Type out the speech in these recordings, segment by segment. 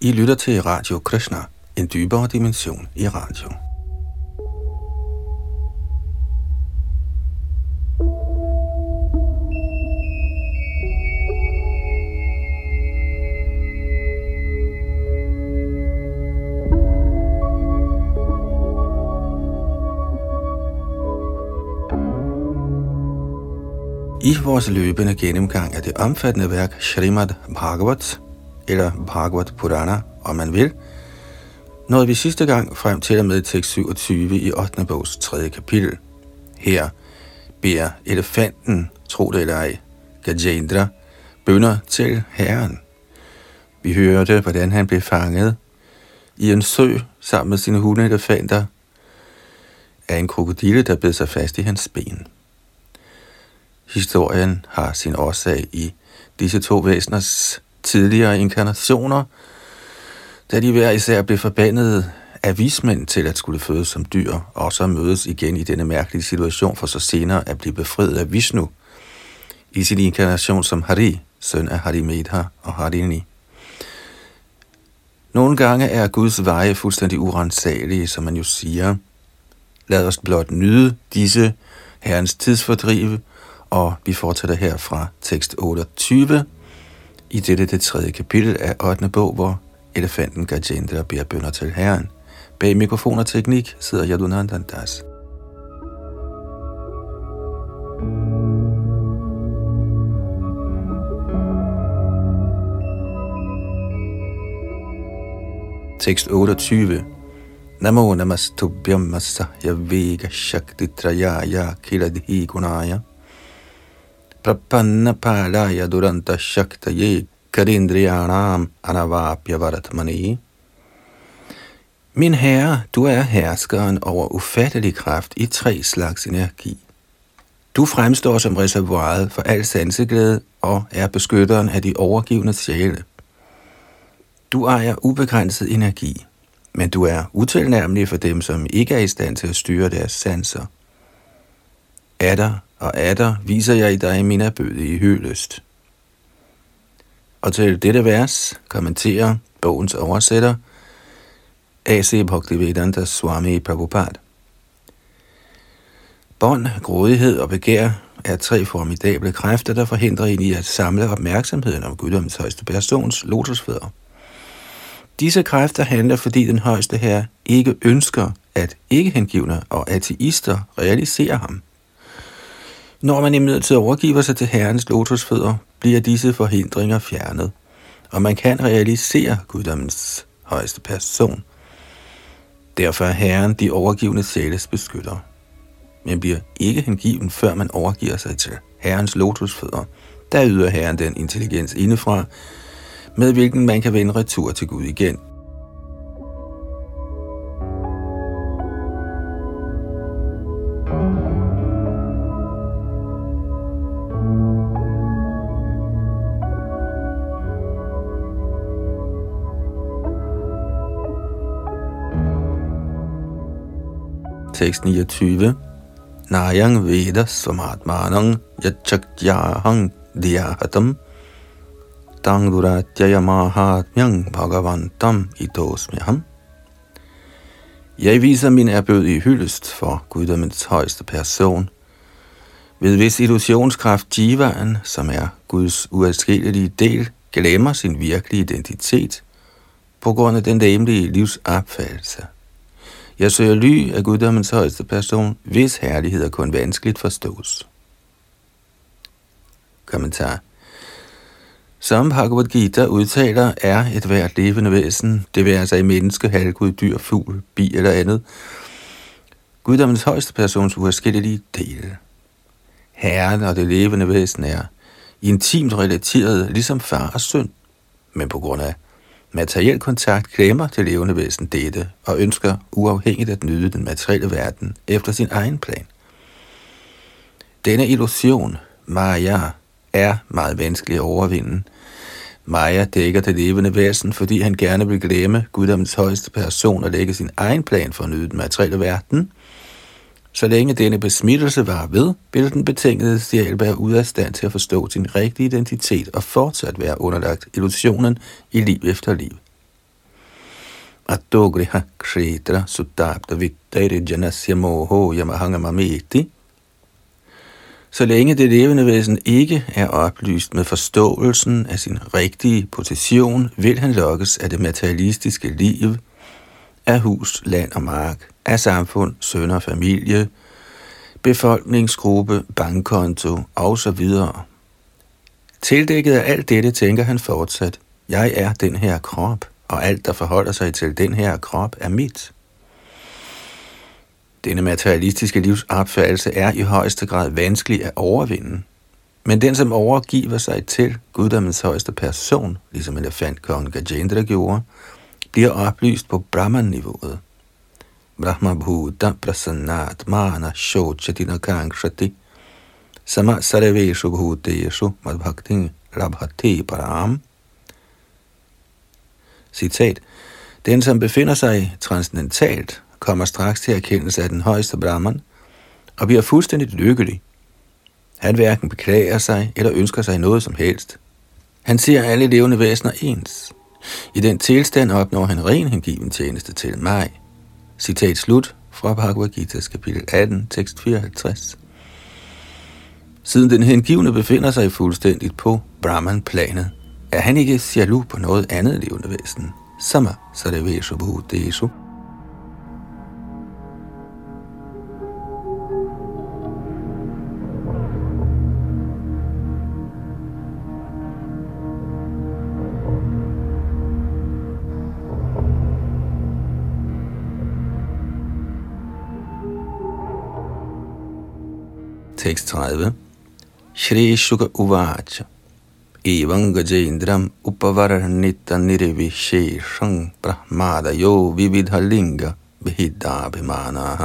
I lytter til Radio Krishna, en dybere dimension i radio. I vores løbende gennemgang af det omfattende værk Srimad Bhagavat, eller Bhagavad Purana, om man vil, nåede vi sidste gang frem til og med tekst 27 i 8. bogs 3. kapitel. Her beder elefanten, tro det eller ej, Gajendra, bønder til herren. Vi hørte, hvordan han blev fanget i en sø sammen med sine hunde elefanter af en krokodille, der bed sig fast i hans ben. Historien har sin årsag i disse to væseners tidligere inkarnationer, da de hver især blev forbandet af vismænd til at skulle fødes som dyr, og så mødes igen i denne mærkelige situation for så senere at blive befriet af Vishnu i sin inkarnation som Hari, søn af Hari Medha og Harini. Nogle gange er Guds veje fuldstændig urensagelige, som man jo siger. Lad os blot nyde disse herrens tidsfordrive, og vi fortsætter her fra tekst 28 i dette det tredje kapitel af 8. bog, hvor elefanten Gajendra beder bønder til herren. Bag mikrofon og teknik sidder Yadunandan Das. Tekst 28 Namo namastubhyam masahya vega shakti trayaya kiladhi gunaya Prapanna palaya duranta shaktaye karindriyanam anavapya varatmani. Min herre, du er herskeren over ufattelig kraft i tre slags energi. Du fremstår som reservoiret for al sanseglæde og er beskytteren af de overgivende sjæle. Du ejer ubegrænset energi, men du er utilnærmelig for dem, som ikke er i stand til at styre deres sanser. Atter og atter viser jeg i dig min i hyldest. Og til dette vers kommenterer bogens oversætter A.C. Bhaktivedanta Swami Prabhupada. Bånd, grådighed og begær er tre formidable kræfter, der forhindrer en i at samle opmærksomheden om guddommens højeste persons lotusfødder. Disse kræfter handler, fordi den højeste herre ikke ønsker, at ikke-hengivne og ateister realiserer ham. Når man imidlertid overgiver sig til Herrens lotusfødder, bliver disse forhindringer fjernet, og man kan realisere guddommens højeste person. Derfor er Herren de overgivende sjæles beskytter. Men bliver ikke hengiven, før man overgiver sig til Herrens lotusfødder. Der yder Herren den intelligens indefra, med hvilken man kan vende retur til Gud igen – tekst 29. Nayang Veda Svamatmanang Yachakjahang Diyahatam Tang Duratyaya Mahatmyang Bhagavantam Idosmyaham Jeg viser min i hyldest for guddommens højeste person, ved hvis illusionskraft jivaen, som er Guds uadskillelige del, glemmer sin virkelige identitet på grund af den dæmlige livsopfattelse. Jeg søger ly af guddommens højeste person, hvis herlighed er kun vanskeligt forstås. Kommentar som Bhagavad Gita udtaler, er et hvert levende væsen, det vil sig i menneske, halvgud, dyr, fugl, bi eller andet, guddommens højeste persons uafskillelige del. Herren og det levende væsen er intimt relateret, ligesom far og søn, men på grund af materiel kontakt glemmer det levende væsen dette og ønsker uafhængigt at nyde den materielle verden efter sin egen plan. Denne illusion, Maya, er meget vanskelig at overvinde. Maya dækker det levende væsen, fordi han gerne vil glemme guddommens højeste person og lægge sin egen plan for at nyde den materielle verden. Så længe denne besmittelse var ved, vil den betingede sjæl være ude af stand til at forstå sin rigtige identitet og fortsat være underlagt illusionen i liv efter liv. Atogriha kshetra sudabda vittari janasya moho yamahanga mameti. Så længe det levende væsen ikke er oplyst med forståelsen af sin rigtige position, vil han lokkes af det materialistiske liv, af hus, land og mark, af samfund, søn og familie, befolkningsgruppe, bankkonto osv. Tildækket af alt dette tænker han fortsat, jeg er den her krop, og alt, der forholder sig til den her krop, er mit. Denne materialistiske livsopfattelse er i højeste grad vanskelig at overvinde. Men den, som overgiver sig til guddommens højeste person, ligesom elefantkongen Gajendra gjorde, bliver oplyst på Brahman-niveauet. Brahma Bhuta Prasannat Mana Shochatina Kangshati Sama Sarveshu Bhuteshu Madbhakti Labhati Param Citat Den, som befinder sig transcendentalt, kommer straks til erkendelse af den højeste Brahman og bliver fuldstændig lykkelig. Han hverken beklager sig eller ønsker sig noget som helst. Han ser alle levende væsener ens. I den tilstand opnår han ren hengiven tjeneste til mig. Citat slut fra Bhagavad Gita, kapitel 18, tekst 54. Siden den hengivne befinder sig fuldstændigt på Brahman-planet, er han ikke jaloux på noget andet levende væsen. Sama sarveshu bhuteshu. 36 श्रीशुक उवाच एवं गजेन्द्रम् उपवर्णितनिर्विशेषं ब्रह्मादयो विविधलिङ्गभेदाभिमानाः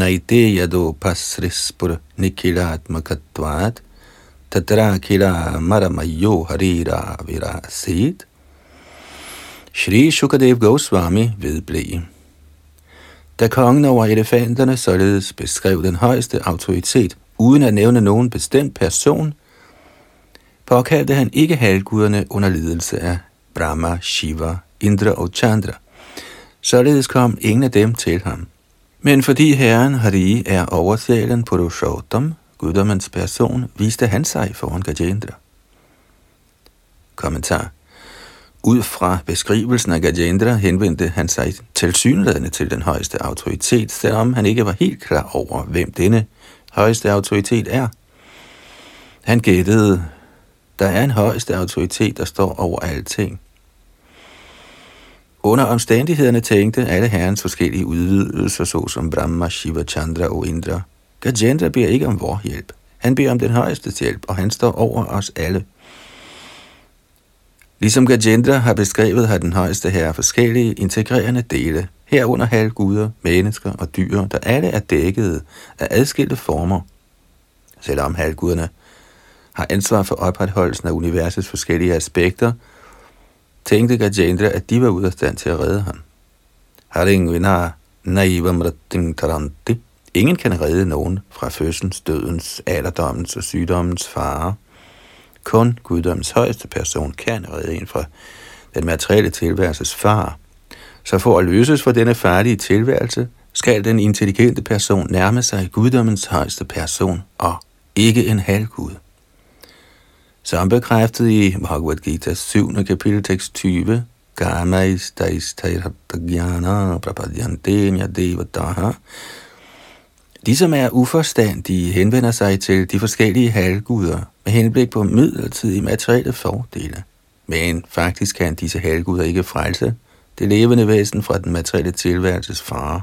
नैते यदोपसृस्फुरनिखिलात्मकत्वात् तत्राखिलामरमयो हरिराविरासीत् Shri Shukadev Goswami vedblev Da kongen over elefanterne således beskrev den højeste autoritet, uden at nævne nogen bestemt person, påkaldte han ikke halvguderne under ledelse af Brahma, Shiva, Indra og Chandra. Således kom ingen af dem til ham. Men fordi herren Hari er oversælen på Rushottam, guddommens person, viste han sig foran Gajendra. Kommentar ud fra beskrivelsen af Gajendra henvendte han sig tilsyneladende til den højeste autoritet, selvom han ikke var helt klar over, hvem denne højeste autoritet er. Han gættede, der er en højeste autoritet, der står over alting. Under omstændighederne tænkte alle herrens forskellige udvidelser, såsom Brahma, Shiva, Chandra og Indra. Gajendra beder ikke om vor hjælp. Han beder om den højeste hjælp, og han står over os alle. Ligesom Gajendra har beskrevet, har den højeste herre forskellige integrerende dele, herunder halvguder, mennesker og dyr, der alle er dækket af adskilte former. Selvom halvguderne har ansvar for opretholdelsen af universets forskellige aspekter, tænkte Gajendra, at de var ude af stand til at redde ham. Haringvina naivam taranti. Ingen kan redde nogen fra fødselens, dødens, alderdommens og sygdommens fare. Kun guddommens højeste person kan redde en fra den materielle tilværelses far. Så for at løses fra denne farlige tilværelse, skal den intelligente person nærme sig guddommens højeste person og ikke en halvgud. Som bekræftet i Bhagavad Gita 7. kapitel tekst 20, Gamais Daistayratagyan Prapadyante Daha, de, som er uforstandige, henvender sig til de forskellige halvguder med henblik på midlertidige materielle fordele. Men faktisk kan disse halvguder ikke frelse det levende væsen fra den materielle tilværelses fare.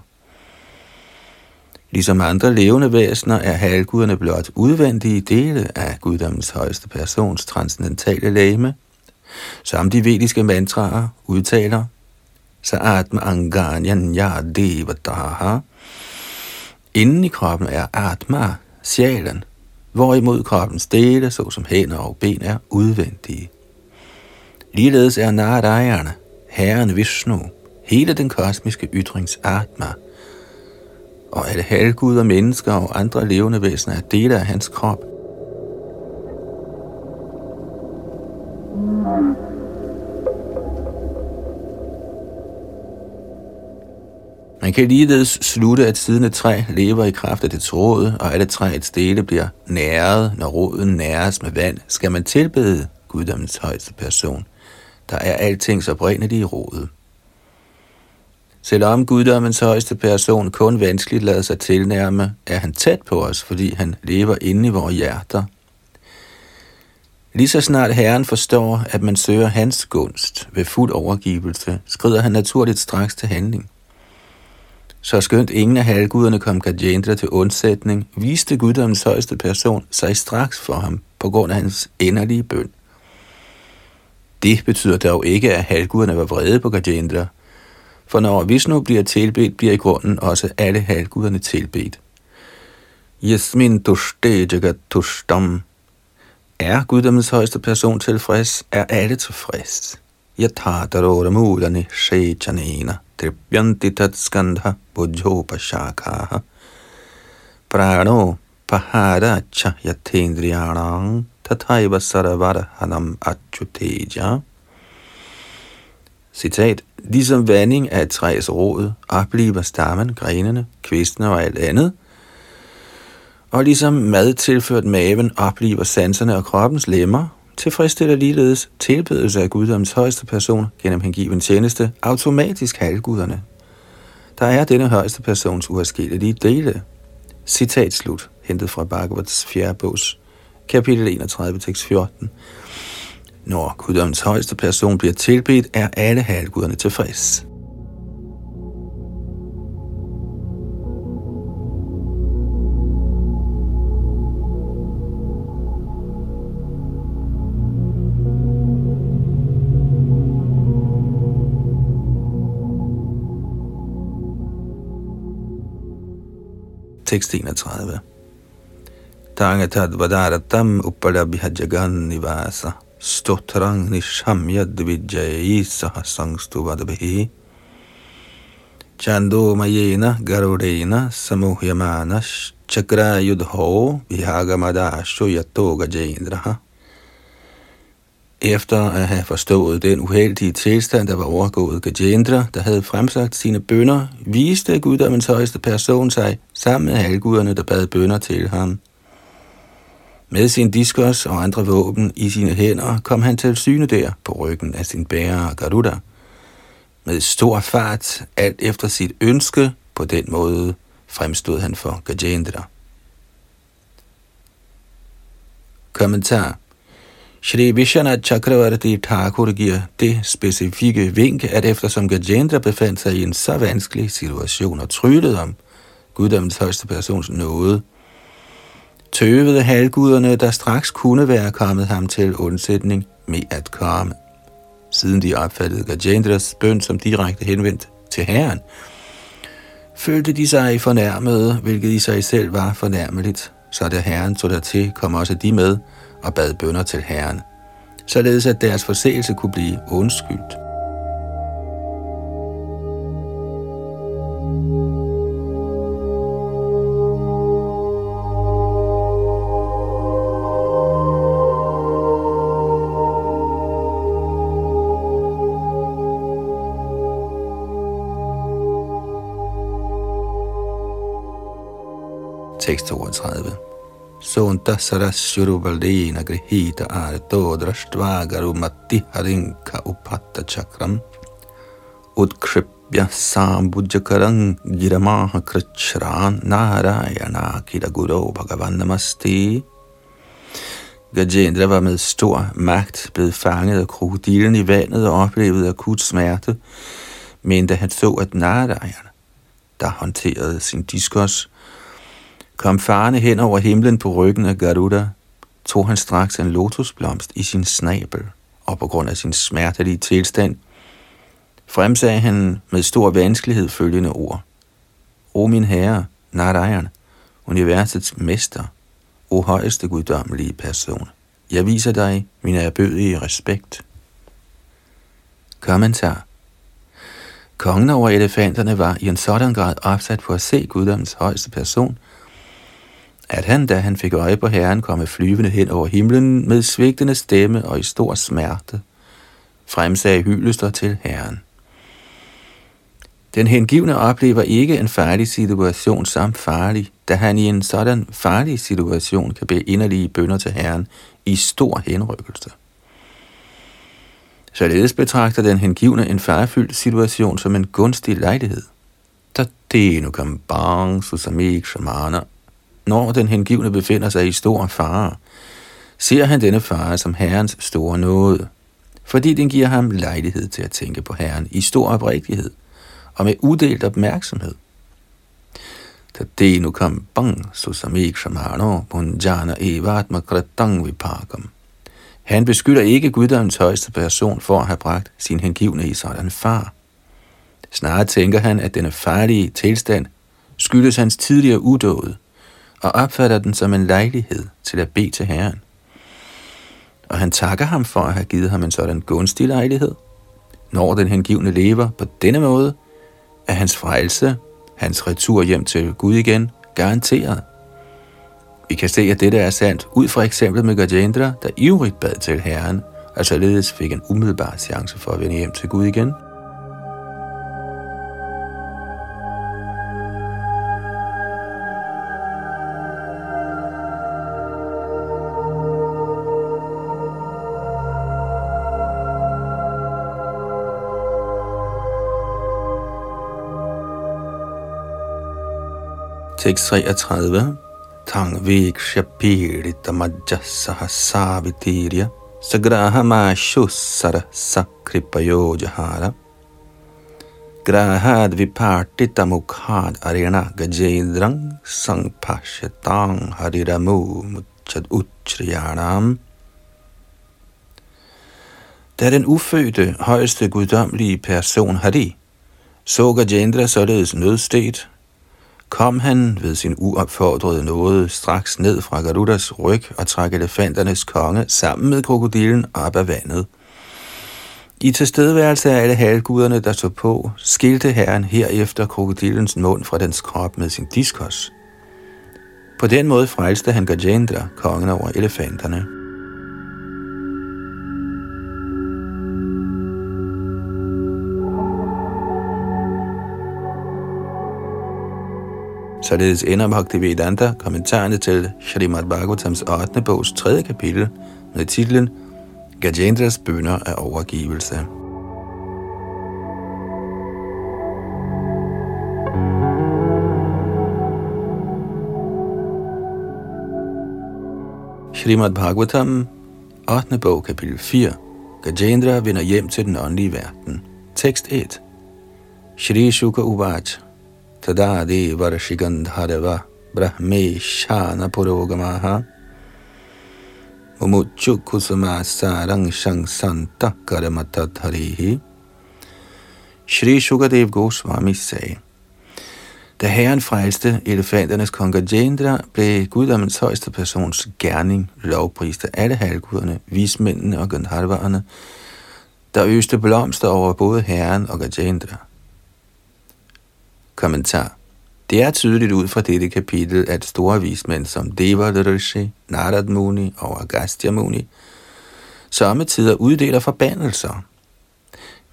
Ligesom andre levende væsener er halvguderne blot udvendige dele af guddommens højeste persons transcendentale læme, som de vediske mantraer udtaler, Sa'atma Anganyan Yadevadaha, Inden i kroppen er Atma, sjælen, hvorimod kroppens dele, såsom hænder og ben, er udvendige. Ligeledes er Narayana, Herren Vishnu, hele den kosmiske ytrings Atma, og alle halvguder, mennesker og andre levende væsener er dele af hans krop. Man kan ligeledes slutte, at siden et træ lever i kraft af dets råd, og alle træets dele bliver næret, når roden næres med vand, skal man tilbede guddommens højeste person. Der er altings oprindelige i. Selvom guddommens højeste person kun vanskeligt lader sig tilnærme, er han tæt på os, fordi han lever inde i vores hjerter. Lige så snart Herren forstår, at man søger hans gunst ved fuld overgivelse, skrider han naturligt straks til handling. Så skønt ingen af halvguderne kom Gajendra til undsætning, viste guddommens højeste person sig straks for ham på grund af hans enderlige bøn. Det betyder dog ikke, at halvguderne var vrede på Gajendra, for når Vishnu bliver tilbedt, bliver i grunden også alle halvguderne tilbedt. Yasmin tushte jagat tushtam. Er guddommens højeste person tilfreds, er alle tilfreds. Yathadarora mudani shechanena tripyanti tatskandha buddhopashakaha prano paharacha yathendriyanang tathāiva hanam achyuteja. Citat. Ligesom vanding af et træs rod oplever stammen, grenene, kvistene og alt andet, og ligesom mad tilført maven oplever sanserne og kroppens lemmer, tilfredsstiller ligeledes tilbedelse af guddoms højeste person gennem hengiven tjeneste automatisk halvguderne. Der er denne højeste persons uafskillelige dele. Citat slut, hentet fra Bhagavats 4. bogs, kapitel 31, tekst 14. Når guddoms højeste person bliver tilbedt, er alle halvguderne tilfreds. Tekst 31. Tangatat vadaratam upalabhya jagan nivasa stotrang nishamyad vijayi sahasangstu vadabhi chandomayena garudena samuhyamana samuhyamanas चक्रायुधो विहागमदाशु यतो गजेन्द्रः Efter at have forstået den uheldige tilstand, der var overgået Gajendra, der havde fremsagt sine bønder, viste guddommens højeste person sig sammen med halvguderne, der bad bønder til ham. Med sin diskos og andre våben i sine hænder kom han til syne der på ryggen af sin bærer Garuda. Med stor fart, alt efter sit ønske, på den måde fremstod han for Gajendra. Kommentar Shri Vishwanath Chakravarti Thakur giver det specifikke vink, at eftersom Gajendra befandt sig i en så vanskelig situation og tryllede om guddommens højste persons nåde, tøvede halvguderne, der straks kunne være kommet ham til undsætning med at komme. Siden de opfattede Gajendras bøn som direkte henvendt til Herren, følte de sig fornærmede, hvilket i sig selv var fornærmeligt. Så da Herren tog der til, kom også de med og bad bønder til Herren, således at deres forseelse kunne blive undskyldt. Tekst 32. Sonta sarashurubalena grihita arto drashtva garumatti harinka upatta chakram utkripya sambujakarang giramaha krachran narayana kira guru bhagavan namaste. Gajendra var med stor magt blevet fanget af krokodilen i vandet og oplevede akut smerte, men da han så, at Narayana, der håndterede sin diskos, kom farne hen over himlen på ryggen af Garuda, tog han straks en lotusblomst i sin snabel, og på grund af sin smertelige tilstand, fremsagde han med stor vanskelighed følgende ord. O min herre, Narayan, universets mester, o højeste guddommelige person, jeg viser dig min erbødige respekt. Kommentar Kongen over elefanterne var i en sådan grad opsat på at se guddommens højeste person – at han, da han fik øje på herren, komme flyvende hen over himlen med svigtende stemme og i stor smerte, fremsagde hyldester til herren. Den hengivne oplever ikke en farlig situation som farlig, da han i en sådan farlig situation kan bede inderlige bønder til Herren i stor henrykkelse. Således betragter den hengivne en farefyldt situation som en gunstig lejlighed. Tatenu bang susamik shamana. Når den hengivne befinder sig i stor fare, ser han denne fare som Herrens store nåde, fordi den giver ham lejlighed til at tænke på Herren i stor oprigtighed og med uddelt opmærksomhed. Tatenu bang susamik shamana punjana evat makratang vipakam. Han beskylder ikke guddommens højeste person for at have bragt sin hengivne i sådan far. Snarere tænker han, at denne farlige tilstand skyldes hans tidligere udåde, og opfatter den som en lejlighed til at bede til Herren. Og han takker ham for at have givet ham en sådan gunstig lejlighed. Når den hengivne lever på denne måde, er hans frelse, hans retur hjem til Gud igen, garanteret. Vi kan se, at dette er sandt ud fra eksemplet med Gajendra, der ivrigt bad til Herren, og således fik en umiddelbar chance for at vende hjem til Gud igen. Tekst 33 tang viksha pidita majjasaha savitirya sagrahamashussara sakripayo jahara grahad vipartita mukhad arena gajendrang sangpashyatang hariramu muchad utriyanam. Da den ufødte, højeste guddommelige person Hari så Gajendra således nødstedt, kom han ved sin uopfordrede nåde straks ned fra Garudas ryg og trak elefanternes konge sammen med krokodillen op af vandet. I tilstedeværelse af alle halvguderne, der så på, skilte herren herefter krokodillens mund fra dens krop med sin diskos. På den måde frelste han Gajendra, kongen over elefanterne. Således ender Bhaktivedanta kommentarerne til Srimad Bhagavatams 8. bogs 3. kapitel med titlen Gajendras bønder af overgivelse. Srimad Bhagavatam, 8. bog, kapitel 4. Gajendra vender hjem til den åndelige verden. Tekst 1. Shri Shuka Uvaj तदा देवर्षिगन्धर्व ब्रह्मेशानपुरोगमाः मुमुक्षुकुसुमासारं शंसन्तः कर्म तद्धरिः Shri Sukadev Goswami sagde, da herren frelste elefanternes kong Gajendra, blev guddommens højeste persons gerning lovprist af alle halvguderne, vismændene og gandharverne, der øste blomster over både herren og Gajendra. Kommentar. Det er tydeligt ud fra dette kapitel, at store vismænd som Devadrishi, Narad Muni og Agastya Muni tider uddeler forbandelser.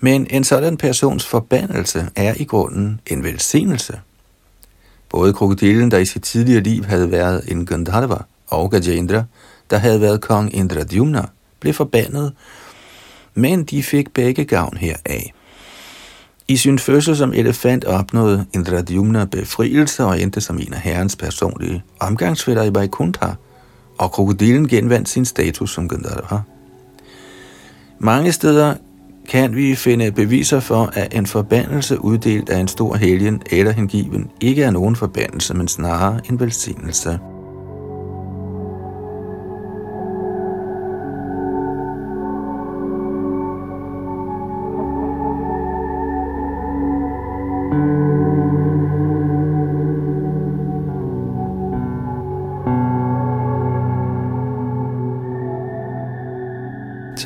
Men en sådan persons forbandelse er i grunden en velsignelse. Både krokodillen, der i sit tidligere liv havde været en Gandharva, og Gajendra, der havde været kong Indradyumna, blev forbandet, men de fik begge gavn heraf. I sin fødsel som elefant opnåede Indradyumna befrielse og endte som en af herrens personlige omgangsfælder i Vaikuntha, og krokodilen genvandt sin status som Gandharva. Mange steder kan vi finde beviser for, at en forbandelse uddelt af en stor helgen eller hengiven ikke er nogen forbandelse, men snarere en velsignelse.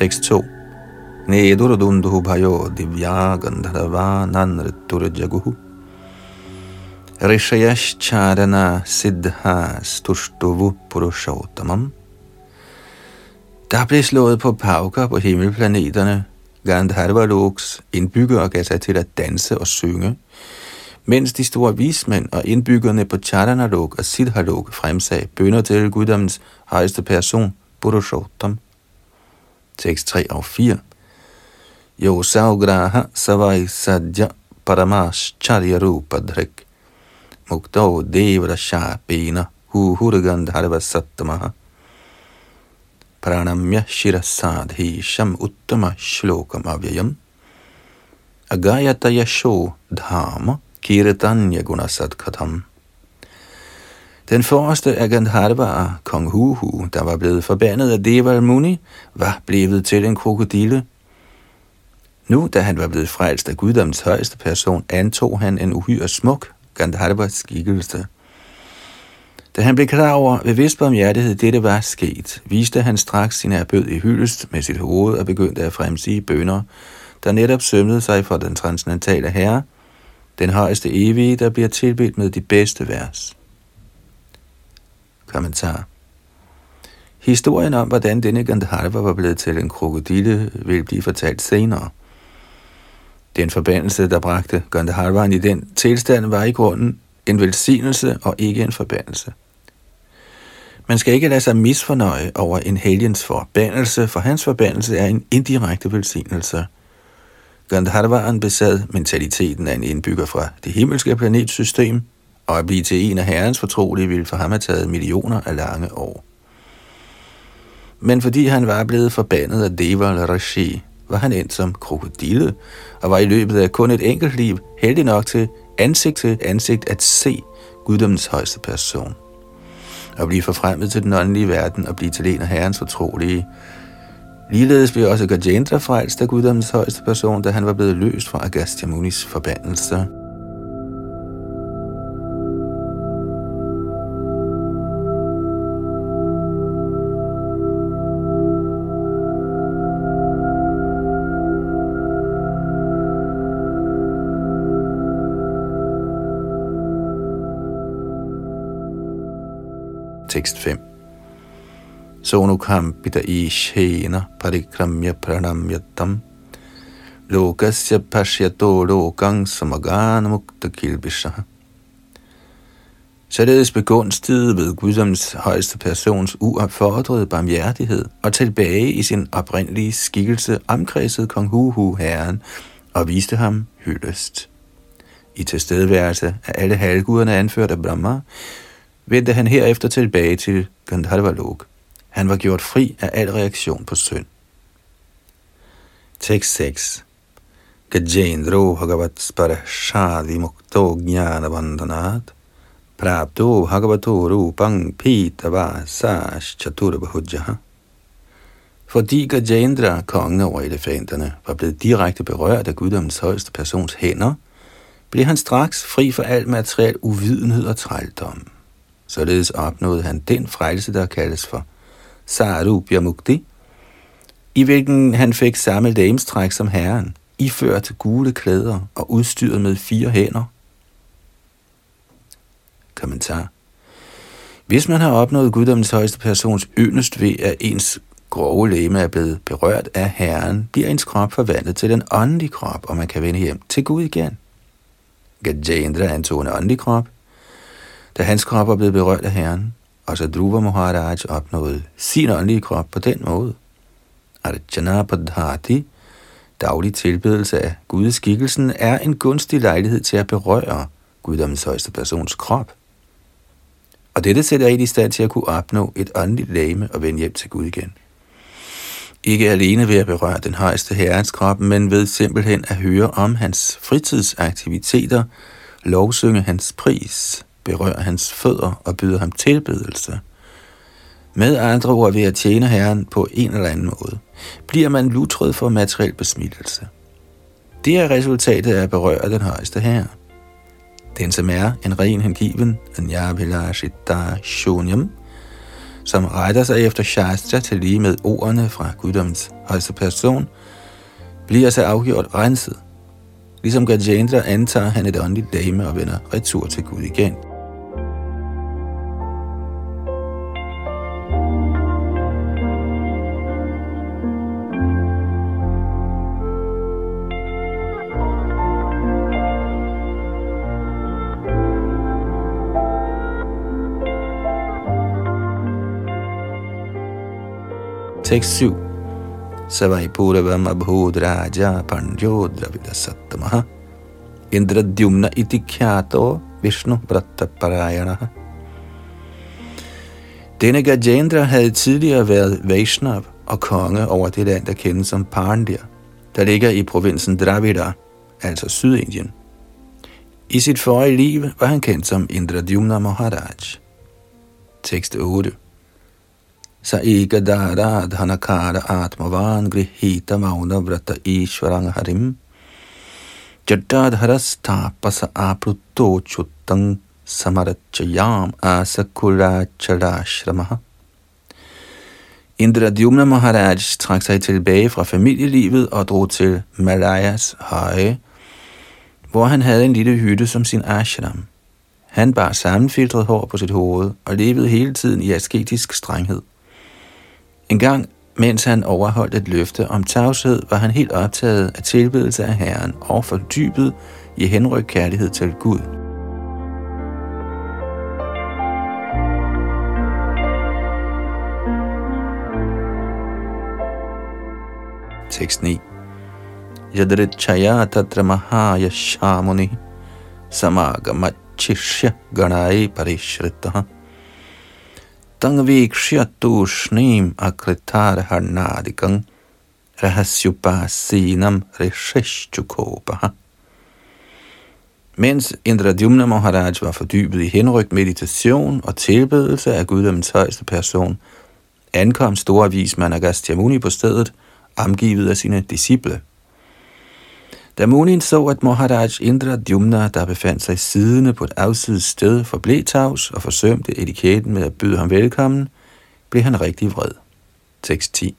Tekst 2. Nedurudunduhu bhayo divya gandharava nanritur jaguhu. Rishayashcharana siddha stushtuvu purushottamam. Der blev slået på pauker på himmelplaneterne. Gandharvaloks indbyggere gav sig til at danse og synge. mens de store vismænd og indbyggerne på Charanalok og Siddhalok fremsag bønder til guddommens højeste person, Purushottam. Tekst 3 og 4. Yo saugraha savai sadja paramash charya rupa dhrik mukto devra shapena hu hurgandharva sattamaha pranamya shirasadhisham uttama shlokam avyayam agayata yasho dhama kirtanya gunasat katham. Den forreste af Gandharva, kong Huhu, der var blevet forbandet af Deval Muni, var blevet til en krokodille. Nu, da han var blevet frelst af guddoms højeste person, antog han en uhyre smuk Gandharvas skikkelse. Da han blev klar over ved vis hjertighed, dette var sket, viste han straks sin erbød i hyldest med sit hoved og begyndte at fremsige bønder, der netop sømlede sig for den transcendentale herre, den højeste evige, der bliver tilbedt med de bedste vers. Kommentar Historien om, hvordan denne Gandharva var blevet til en krokodille, vil blive fortalt senere. Den forbandelse, der bragte Gandharvan i den tilstand, var i grunden en velsignelse og ikke en forbandelse. Man skal ikke lade sig misfornøje over en helgens forbandelse, for hans forbandelse er en indirekte velsignelse. Gandharvan besad mentaliteten af en indbygger fra det himmelske planetsystem, og at blive til en af herrens fortrolige ville for ham have taget millioner af lange år. Men fordi han var blevet forbandet af Deval Rashi, var han endt som krokodille, og var i løbet af kun et enkelt liv heldig nok til ansigt til ansigt at se guddommens højeste person. At blive forfremmet til den åndelige verden og blive til en af herrens fortrolige. Ligeledes blev også Gajendra frelst af guddommens højeste person, da han var blevet løst fra Agastya Munis forbandelse. Tekst 5. Sonukam pita ishena parikramya pranamyatam lokasya pashyato lokang samagana mukta kilbishaha. Således begunstigede ved Guddoms højeste persons uopfordrede barmhjertighed og tilbage i sin oprindelige skikkelse omkredsede kong Huhu herren og viste ham hyldest. I tilstedeværelse af alle halvguderne anført af Brahma, vendte han herefter tilbage til Gandharva-lok. Han var gjort fri af al reaktion på synd. Tekst 6 Gajendro Bhagavat Sparashadi Mukto Jnana Vandanat Prapto Bhagavato Rupang Pita Sash Chaturabhujjaha fordi Gajendra, kongen over elefanterne, var blevet direkte berørt af guddommens højeste persons hænder, blev han straks fri for al materiel uvidenhed og trældom. Således opnåede han den frelse, der kaldes for Sarubya Mukti, i hvilken han fik samme lamestræk som herren, iført gule klæder og udstyret med fire hænder. Kommentar. Hvis man har opnået guddommens højeste persons yndest ved, at ens grove læme er blevet berørt af Herren, bliver ens krop forvandlet til en åndelig krop, og man kan vende hjem til Gud igen. Gajendra antog en åndelig krop, da hans krop var blevet berørt af Herren, og så Dhruva Maharaj opnåede sin åndelige krop på den måde. Arjana Padhati, daglig tilbedelse af gudeskikkelsen, er en gunstig lejlighed til at berøre guddommens højeste persons krop. Og dette sætter en i stand til at kunne opnå et åndeligt lame og vende hjem til Gud igen. Ikke alene ved at berøre den højeste herrens krop, men ved simpelthen at høre om hans fritidsaktiviteter, lovsynge hans pris, berører hans fødder og byder ham tilbedelse. Med andre ord ved at tjene Herren på en eller anden måde, bliver man lutret for materiel besmittelse. Det er resultatet af at berøre den højeste herre. Den, som er en ren hengiven, en yavilashita shunyam, som retter sig efter Shastra til lige med ordene fra guddommens højeste person, bliver så afgjort renset. Ligesom Gajendra antager han et åndeligt dame og vender retur til Gud igen. Tekst 7. Savai Puravam Abhudraja Panjo Dravida Sattamaha Indradyumna iti kyato Vishnu Vratta Parayana. Denne Gajendra havde tidligere været Vaishnav og konge over det land, der kendes som Pandya, der ligger i provinsen Dravida, altså Sydindien. I sit forrige liv var han kendt som Indradyumna Maharaj. Tekst 8. Sa eka dhanakara atmavan grihita mauna vrata ishvarang harim Jadadharastapasa apruto chuttang samarachayam asakuracharashramaha. Indradyumna Maharaj trak sig tilbage fra familielivet og drog til Malayas høje, hvor han havde en lille hytte som sin ashram. Han bar sammenfiltret hår på sit hoved og levede hele tiden i asketisk strenghed. En gang mens han overholdt et løfte om tavshed, var han helt optaget af tilbedelse af Herren og fordybet i henryk kærlighed til Gud. Tekst 9 Chaya tatra mahaya shamuni samagamachishya ganai parishritaha Tangvikshya tushnim akritarharnadikang rahasyupasinam rishishchukopaha. Mens Indradyumna Maharaj var fordybet i henrygt meditation og tilbedelse af guddommens højeste person, ankom storavis Managastya Muni på stedet, omgivet af sine disciple. Da Munin så, at Maharaj Indra Dyumna, der befandt sig siddende på et afsides sted, forblev tavs og forsømte etiketten med at byde ham velkommen, blev han rigtig vred. Tekst 10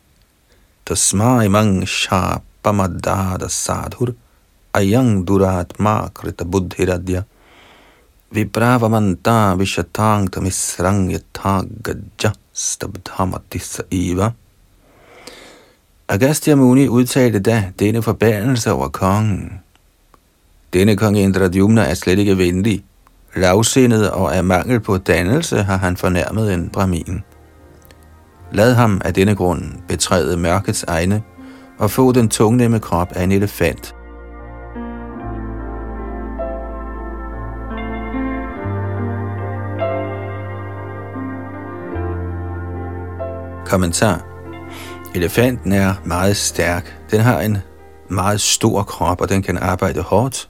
Tasmaimang shapamadada sadhur ayang durat makrita buddhiradya vipravamanta vishatang tamisrang yatagaja stabdhamati iva Agastya Muni udtalte da denne forbandelse over kongen. Denne kong Indradyumna er slet ikke venlig. Lavsindet og af mangel på dannelse har han fornærmet en brahmin. Lad ham af denne grund betræde mørkets egne og få den tungnemme krop af en elefant. Kommentar Elefanten er meget stærk. Den har en meget stor krop, og den kan arbejde hårdt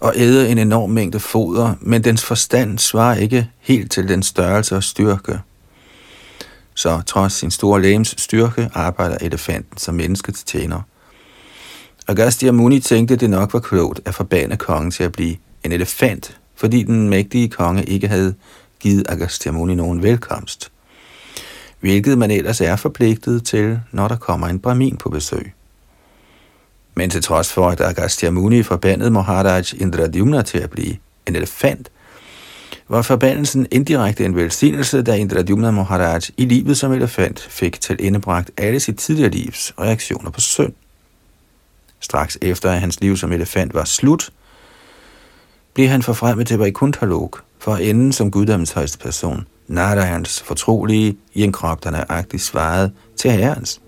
og æde en enorm mængde foder, men dens forstand svarer ikke helt til den størrelse og styrke. Så trods sin store lægens styrke arbejder elefanten som menneskets tjener. Agastya Muni tænkte, det nok var klogt at forbande kongen til at blive en elefant, fordi den mægtige konge ikke havde givet Agastya Muni nogen velkomst hvilket man ellers er forpligtet til, når der kommer en brahmin på besøg. Men til trods for, at Agastya Muni forbandede Maharaj Indradyumna til at blive en elefant, var forbandelsen indirekte en velsignelse, da Indradyumna Maharaj i livet som elefant fik til indebragt alle sit tidligere livs reaktioner på synd. Straks efter at hans liv som elefant var slut, blev han forfremmet til Vaikunthalok for at ende som guddommens højeste person. Narayans fortrolige i en krop, der nøjagtigt svarede til herrens.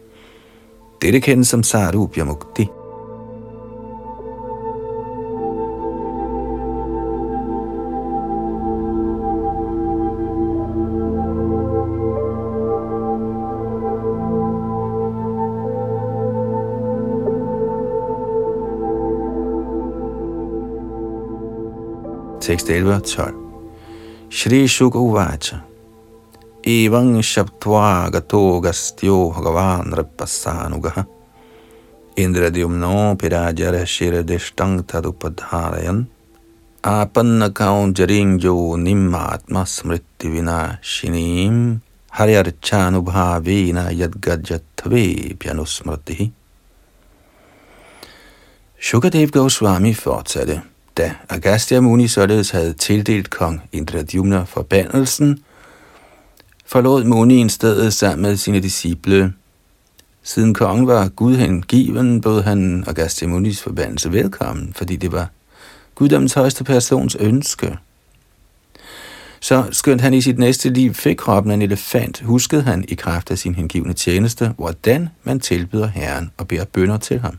Dette kendes som Sarubya Mukti. Tekst 11 og 12. Shri Shukha Uvacha Evang Shabtva Gato Gastyo Bhagavan Ripasanugaha Indradyumno Pirajara Shiradishtang Tadupadharayan Apanna Kaunjaring Jo Nimmatma Smriti Vinashinim Haryarchanubhavina Yadgajatve Pyanusmratihi Shukadev Goswami fortsatte. Da Agastya Muni således havde tildelt kong Indradyumna forbandelsen, forlod Munien stedet sammen med sine disciple. Siden kongen var Gud hengiven, bød han Agastya Munis forbandelse velkommen, fordi det var guddommens højeste persons ønske. Så skønt han i sit næste liv fik kroppen af en elefant, huskede han i kraft af sin hengivne tjeneste, hvordan man tilbyder Herren og beder bønder til ham.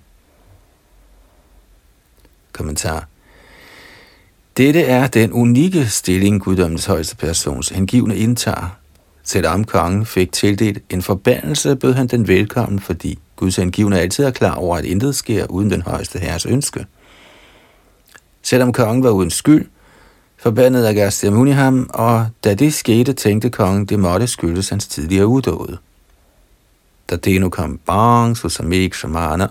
Kommentar dette er den unikke stilling, guddommens højeste persons hengivne indtager. Selvom kongen fik tildelt en forbandelse, bød han den velkommen, fordi Guds angivende altid er klar over, at intet sker uden den højeste herres ønske. Selvom kongen var uden skyld, forbandede Agastya Muni ham, og da det skete, tænkte kongen, det måtte skyldes hans tidligere udåde. Da det nu kom bang, så som ikke shamana.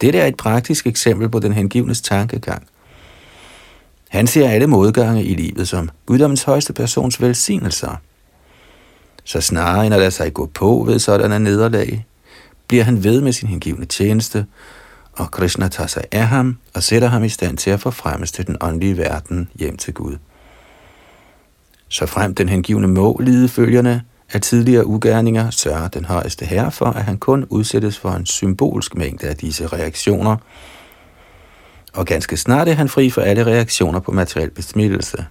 Dette er et praktisk eksempel på den hengivnes tankegang – han ser alle modgange i livet som guddommens højeste persons velsignelser. Så snarere end at lade sig gå på ved sådan nederlag, bliver han ved med sin hengivne tjeneste, og Krishna tager sig af ham og sætter ham i stand til at forfremmes til den åndelige verden hjem til Gud. Så frem den hengivne må lide følgerne af tidligere ugerninger, sørger den højeste herre for, at han kun udsættes for en symbolsk mængde af disse reaktioner – og ganske snart er han fri for alle reaktioner på materiel besmittelse.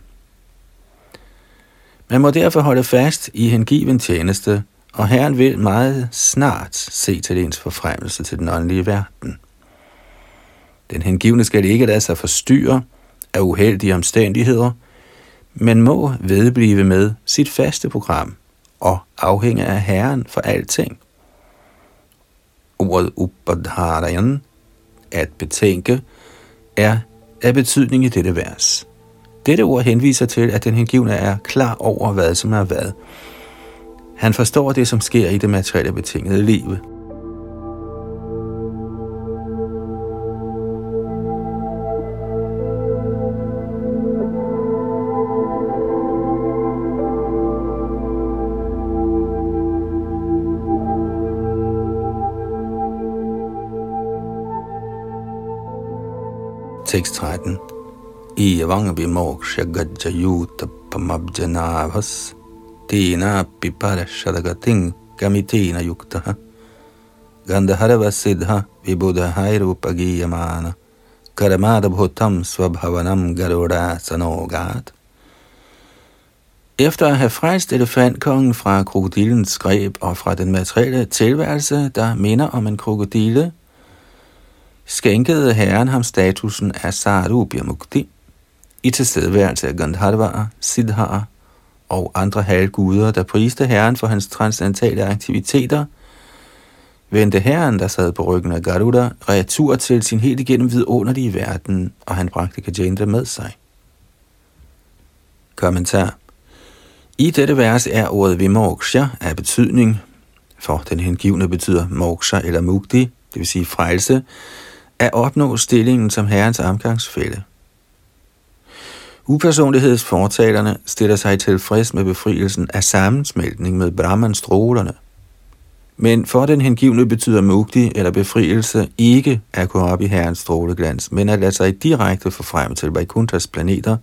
Man må derfor holde fast i hengiven tjeneste, og Herren vil meget snart se til ens forfremmelse til den åndelige verden. Den hengivne skal ikke lade sig forstyrre af uheldige omstændigheder, men må vedblive med sit faste program og afhænge af Herren for alting. Ordet upadharayan, at betænke, er af betydning i dette vers. Dette ord henviser til, at den hengivne er klar over, hvad som er hvad. Han forstår det, som sker i det materielle betingede liv. Tekst 13. Evang vimoksha gajayuta pamabjanavas tena piparashadagating gamitena yuktaha gandharva siddha vibudhairupagiyamana karamadabhutam svabhavanam garuda sanogat efter at have frelst elefantkongen fra krokodillens greb og fra den materielle tilværelse, der minder om en krokodille, skænkede herren ham statusen af Sarubya Mukti i tilstedeværelse af Gandharvaer, Siddharer og andre halvguder, der priste herren for hans transcendentale aktiviteter, vendte herren, der sad på ryggen af Garuda, retur til sin helt igennem vidunderlige verden, og han bragte Gajendra med sig. Kommentar I dette vers er ordet vimoksha af betydning, for den hengivne betyder moksha eller mukti, det vil sige frelse, at opnå stillingen som herrens omgangsfælde. Upersonlighedsfortalerne stiller sig tilfreds med befrielsen af sammensmeltning med Brahman-strålerne. Men for den hengivne betyder mukti eller befrielse ikke at gå op i herrens stråleglans, men at lade sig direkte få frem til Vaikunthas planeter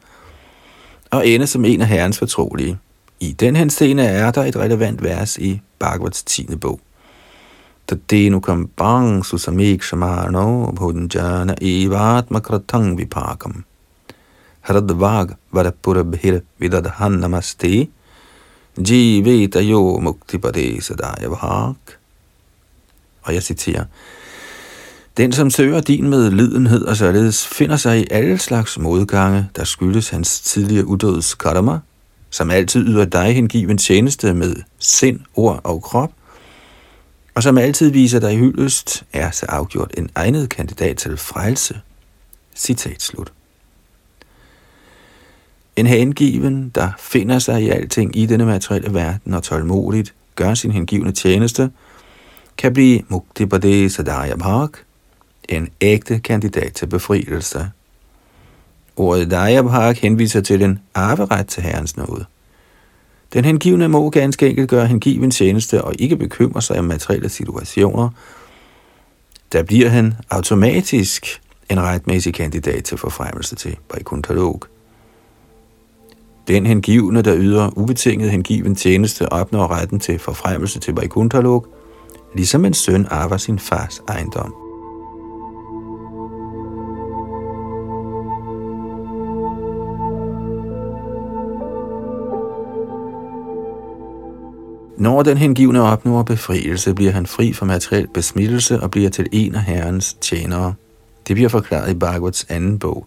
og ende som en af herrens fortrolige. I den henseende er der et relevant vers i Bhagavats 10. bog. Tadenu kambang susamik shamano bhudanjana evatma kratang vipakam. Hradvag Varapurabhir Vidadhan Namaste Jivita Yo Mukti Sadayavahak. Og jeg citerer, den, som søger din med medlidenhed og således, finder sig i alle slags modgange, der skyldes hans tidligere udødes karma, som altid yder dig hengiven tjeneste med sind, ord og krop, og som altid viser dig hyldest, er så afgjort en egnet kandidat til frelse. Citat slut. En hengiven, der finder sig i alting i denne materielle verden og tålmodigt gør sin hengivne tjeneste, kan blive Mukti Bade Sadaya Bhak, en ægte kandidat til befrielse. Ordet Daya Bhak henviser til en arveret til Herrens nåde. Den hengivne må ganske enkelt gøre hengiven tjeneste og ikke bekymre sig om materielle situationer. Der bliver han automatisk en retmæssig kandidat til forfremmelse til Vaikuntalog. Den hengivne, der yder ubetinget hengiven tjeneste, opnår retten til forfremmelse til Vaikuntalog, ligesom en søn arver sin fars ejendom. Når den hengivne opnår befrielse, bliver han fri for materiel besmittelse og bliver til en af herrens tjenere. Det bliver forklaret i Bhagavats anden bog.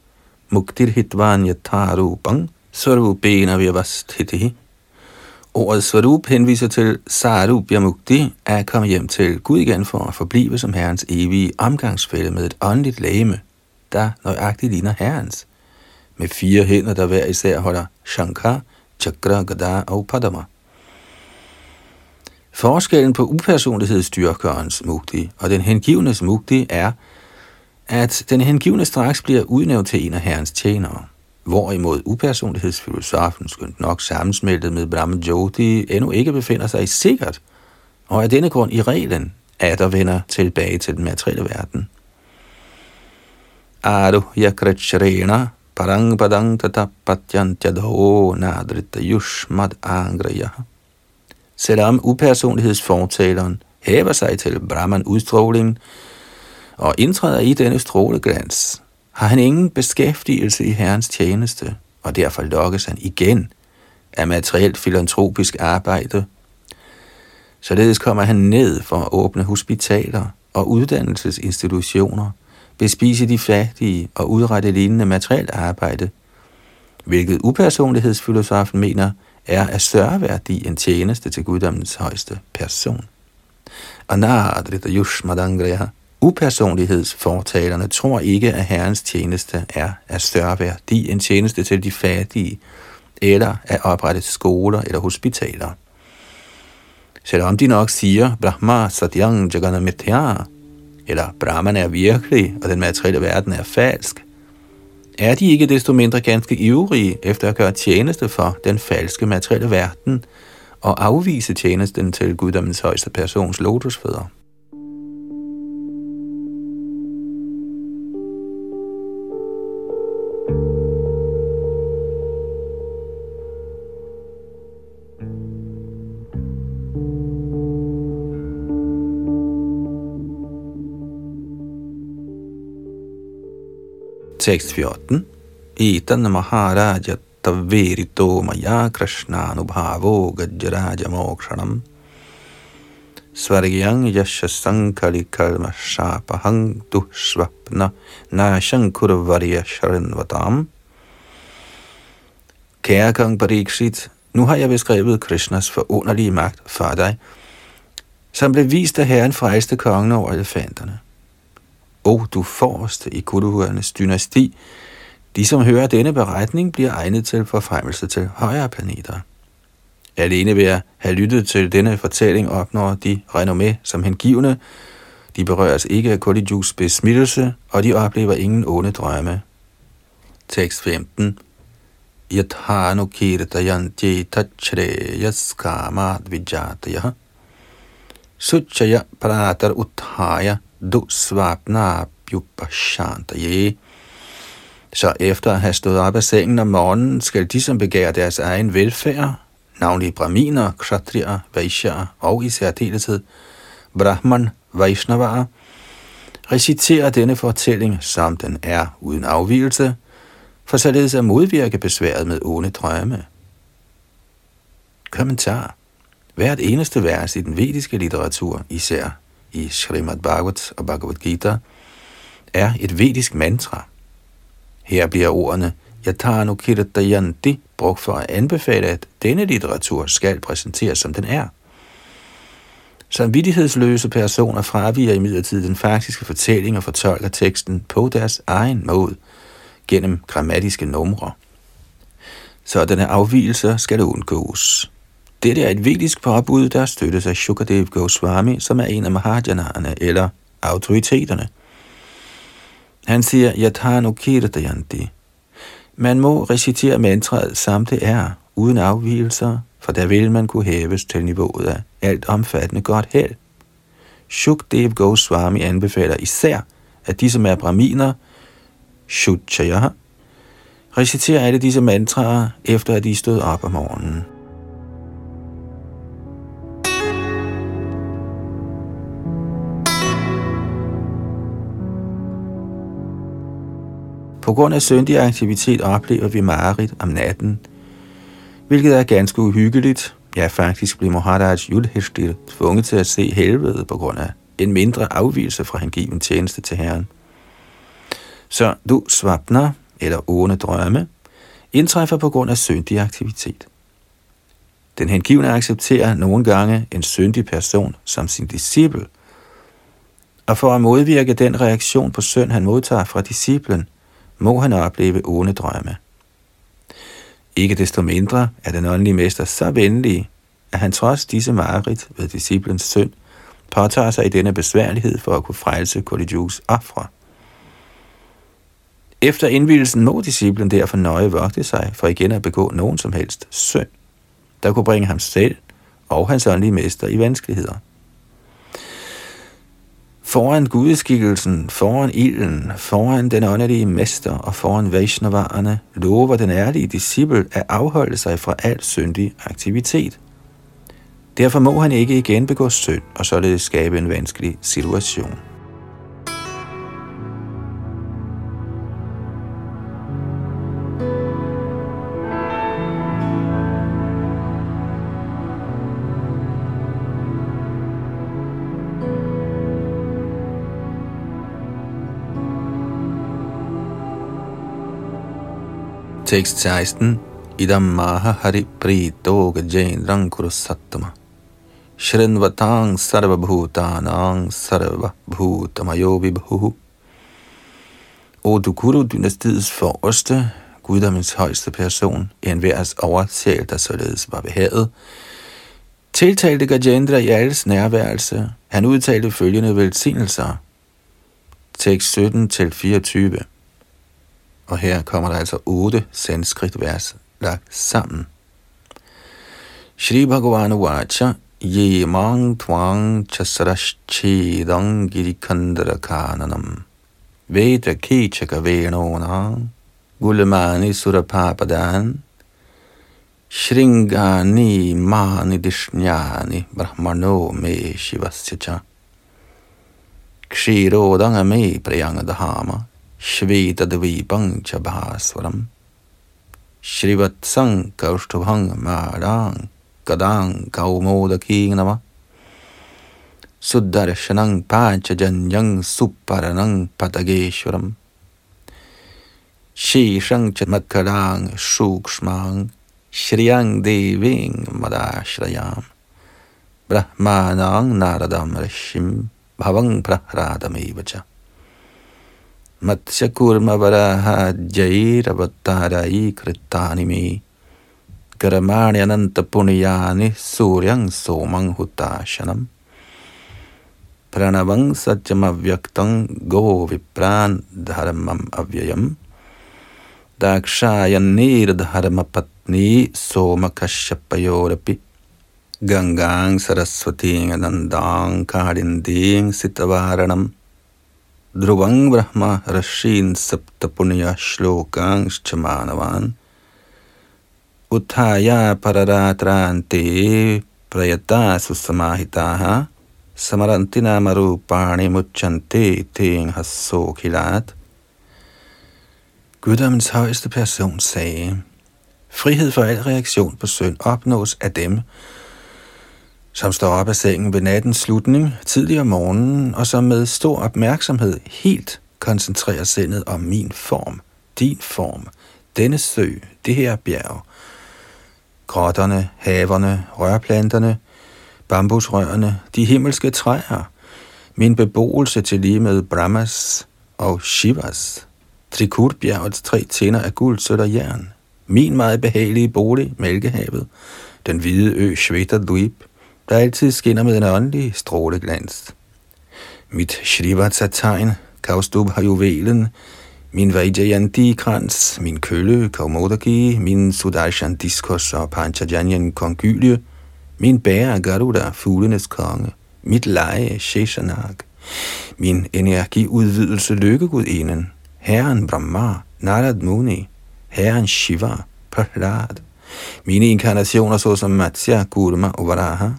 Muktir hitvanya tarupang svarupena vyavasthiti. Ordet svarup henviser til sarupya mukti, at komme hjem til Gud igen for at forblive som herrens evige omgangsfælde med et åndeligt læme, der nøjagtigt ligner herrens, med fire hænder, der hver især holder Shankar, Chakra, Gada og Padama. Forskellen på upersonlighedsstyrkørens mukti og den hengivnes mukti er, at den hengivne straks bliver udnævnt til en af herrens tjenere, hvorimod upersonlighedsfilosofen skønt nok sammensmeltet med Brahman Jyoti endnu ikke befinder sig i sikkert, og af denne grund i reglen at der vender tilbage til den materielle verden. Aru yakrachrena parang padang tatapatyantadho nadrita yushmad angraya. Selvom upersonlighedsfortaleren hæver sig til Brahman udstrålingen og indtræder i denne stråleglans, har han ingen beskæftigelse i Herrens tjeneste, og derfor lokkes han igen af materielt filantropisk arbejde. Således kommer han ned for at åbne hospitaler og uddannelsesinstitutioner, bespise de fattige og udrette lignende materielt arbejde, hvilket upersonlighedsfilosofen mener er af større værdi end tjeneste til guddommens højeste person. Anadrita Yushmadangreya Upersonlighedsfortalerne tror ikke, at Herrens tjeneste er af større værdi end tjeneste til de fattige, eller at oprette skoler eller hospitaler. Selvom de nok siger, Brahma Satyang Jaganamitya, eller Brahman er virkelig, og den materielle verden er falsk, er de ikke desto mindre ganske ivrige efter at gøre tjeneste for den falske materielle verden og afvise tjenesten til guddommens højeste persons lotusfødder. Tekst 14. Itan Maharaja Taverito Maya Krishnanubhavo Gajaraja Mokshanam Svargyang Yashasankali Kalma Shapahang Dushvapna Nashankurvarya sharinvatam. Kære kong Pariksit, nu har jeg beskrevet Krishnas forunderlige magt for dig, som blev vist af herren frejste kongen over elefanterne. O du forreste i Kuduhuernes dynasti, de som hører denne beretning bliver egnet til forfremmelse til højere planeter. Alene ved at have lyttet til denne fortælling opnår de renommé som hengivne, de berøres ikke af Kolijus besmittelse, og de oplever ingen onde drømme. Tekst 15 Yathanu kirtayanti tachreyas skamad vijataya Suchaya pratar uthaya dusvapnabhyupashantaye. Så efter at have stået op af sengen om morgenen, skal de, som begærer deres egen velfærd, navnlig braminer, kshatriya, vaishya og i særdeleshed brahman, vaishnavara, recitere denne fortælling, som den er uden afvielse, for således at modvirke besværet med onde drømme. Kommentar. Hvert eneste vers i den vediske litteratur, især i Srimad Bhagavat og Bhagavad Gita, er et vedisk mantra. Her bliver ordene Yatano Kirtayanti brugt for at anbefale, at denne litteratur skal præsenteres som den er. Samvittighedsløse personer fraviger imidlertid den faktiske fortælling og fortolker teksten på deres egen måde gennem grammatiske numre. Sådanne afvielser skal undgås. Dette er et vedisk påbud, der støttes af Shukadev Goswami, som er en af Mahajanerne eller autoriteterne. Han siger, Yathano Kirtayanti. Man må recitere mantraet, som det er, uden afvielser, for der vil man kunne hæves til niveauet af alt omfattende godt held. Shukdev Goswami anbefaler især, at de, som er braminer, Shutchaya, reciterer alle disse mantraer, efter at de stod op om morgenen. På grund af syndig aktivitet oplever vi mareridt om natten, hvilket er ganske uhyggeligt, Ja, faktisk blev Maharaj Yudhishthir tvunget til at se helvede på grund af en mindre afvielse fra hengiven tjeneste til Herren. Så du svapner, eller åne drømme, indtræffer på grund af syndig aktivitet. Den hengivne accepterer nogle gange en syndig person som sin disciple, og for at modvirke den reaktion på synd, han modtager fra disciplen, må han opleve onde drømme. Ikke desto mindre er den åndelige mester så venlig, at han trods disse mareridt ved disciplens synd, påtager sig i denne besværlighed for at kunne frelse Kodijus ofre. Efter indvielsen må disciplen derfor nøje vogte sig for igen at begå nogen som helst synd, der kunne bringe ham selv og hans åndelige mester i vanskeligheder. Foran gudeskikkelsen, foran ilden, foran den åndelige mester og foran Vaishnavarerne lover den ærlige disciple at afholde sig fra al syndig aktivitet. Derfor må han ikke igen begå synd og således skabe en vanskelig situation. Tekst 16. Idam maha hari prito gajendrang kurusattama. Shrinvatang sarva bhutanang sarva bhutamayo vibhuhu. O du guru dynastiets forreste, guddommens højeste person, en værs oversjæl, der således var behavet, tiltalte Gajendra i alles nærværelse. Han udtalte følgende velsignelser. Tekst 17 til 24. Og her kommer der altså otte sanskrit vers lagt sammen. Shri Bhagavan Vacha Ye Mang Twang Chasarashchedang Girikandara Kananam. Vedra Kichaka Venonang Gulamani Surapapadan. Shringani Mani Dishnyani Brahmano Me Shivasya Cha. Kshirodanga Me Priyanga Dahama Chabhaswaram Shrivatsang Kaushtubhang Marang Kadang Kaumodaki Nama Sudarshanang Panchajanyang Suparanang Patageshwaram Shishang Chamatkarang Shukshmang Shriyang Deving Madashrayam Brahmanang Naradam Rishim Bhavang Prahradameva Matsyakurmavaraha Jairavattarai Kritanimi Karamani Ananta Punyani Suryang Somang Hutashanam Pranavang Satyam Avyaktam Go Vipran Dharmam Avyayam Dakshayan Nirdharma Patni Somakashyapayorapi Gangang Saraswati Anandang Karinding Sitavaranam Dhruvang Brahma Rashin Saptapunya Shlokansh Chamanavan Uthaya Pararatrante Prayata Susamahitaha. Samarantina Marupani Muchante Ting Hasokilat Guddommens højeste person sagde, Frihed for al reaktion på synd opnås af dem, som står op af sengen ved nattens slutning, tidlig om morgenen, og som med stor opmærksomhed helt koncentrerer sindet om min form, din form, denne sø, det her bjerg, grotterne, haverne, rørplanterne, bambusrørene, de himmelske træer, min beboelse til lige med Brahmas og Shivas, Trikurbjergets tre tænder af guld, sødt og jern, min meget behagelige bolig, Mælkehavet, den hvide ø Shvetadvip, der altid skinner med en åndelig stråleglans. Mit Shrivatsa-tegn, har juvelen, min Vajjayanti-krans, min kølle, Kaumodaki, min Sudarshan Diskos og Panchajanyan kongylie, min bærer Garuda, fuglenes konge, mit leje, Sheshanak, min energiudvidelse, lykkegudinden, Herren Brahma, Narad Muni, Herren Shiva, Prahlad, mine inkarnationer såsom Matsya, Gurma og Varaha,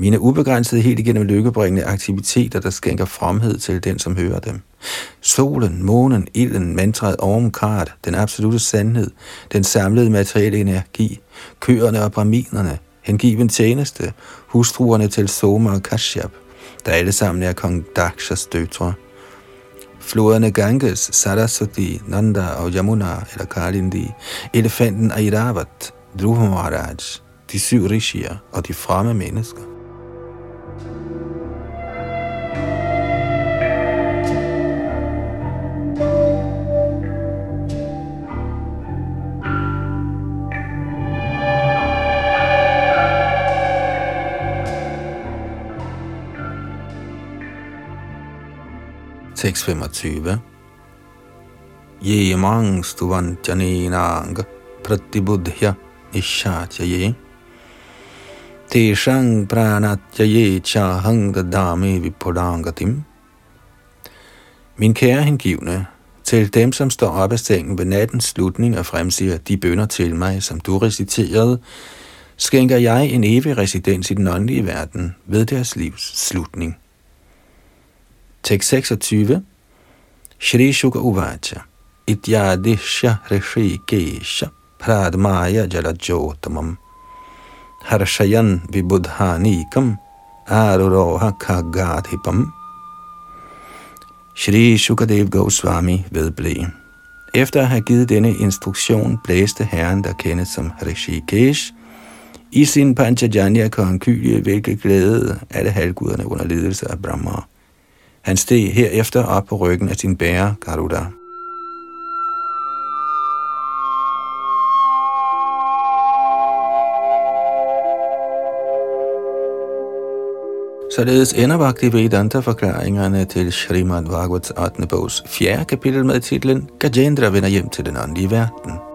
mine ubegrænsede helt igennem lykkebringende aktiviteter, der skænker fromhed til den, som hører dem. Solen, månen, ilden, mantraet Omkart, den absolute sandhed, den samlede materielle energi, køerne og braminerne, hengiven tjeneste, hustruerne til Soma og Kashyap, der alle sammen er kong Dakshas døtre. Floderne Ganges, Saraswati, Nanda og Yamuna eller Kalindi, elefanten Airavat, Dhruva Maharaj, de syv rishier og de fremme mennesker. Tekst 25. Ye mang stuvanjanenang pratibudhya ye. Teshang ye chahang dame vipudangatim. Min kære hengivne, til dem, som står op af sengen ved nattens slutning og fremsiger de bønder til mig, som du reciterede, skænker jeg en evig residens i den åndelige verden ved deres livs slutning. Tekst 26. Shri Shuka Uvacha. Ityadishya Rishikesha Pradmaya Jalajotamam. Harshayan Vibudhanikam Aruroha Kagadhipam. Shri Shukadev Goswami vedblev. Efter at have givet denne instruktion, blæste herren, der kendes som Rishikesh, i sin Panchajanya konkylie, hvilket glæde alle halvguderne under ledelse af Brahma. Han steg herefter op på ryggen af sin bærer Garuda. Således ender Bhakti Vedanta-forklaringerne til Srimad Bhagavats 8. bogs 4. kapitel med titlen Gajendra vender hjem til den åndelige verden.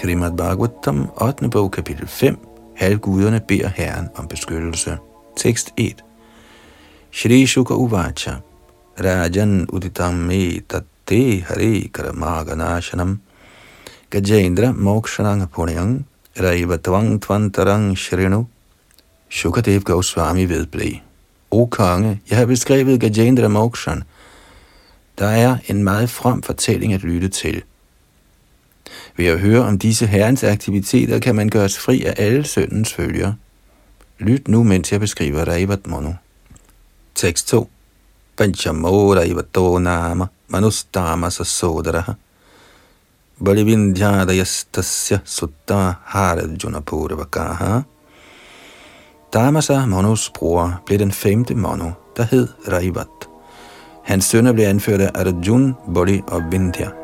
Srimad Bhagavatam, 8. bog, kapitel 5. Halvguderne beder Herren om beskyttelse. Tekst 1. Shri Shuka Uvacha Rajan Uditam Me Tatte Hare Karamaganashanam Gajendra Mokshanang Punyang Raivatvang Tvantarang Shrinu Shukadev Goswami vedblev. O konge, jeg har beskrevet Gajendra Mokshan. Der er en meget from fortælling at lytte til. Ved at høre om disse herrens aktiviteter kan man gøres fri af alle syndens følger. Lyt nu, mens jeg beskriver Raivat Mono. Tekst 2. Panchamora Raivato Nama Manustama Sasodaraha Balivindhyadayastasya Sutta Harajuna Purvakaha Damasa Monos bror blev den femte Mono, der hed Raivat. Hans sønner blev anført af Arjun, Boli og Vindhya.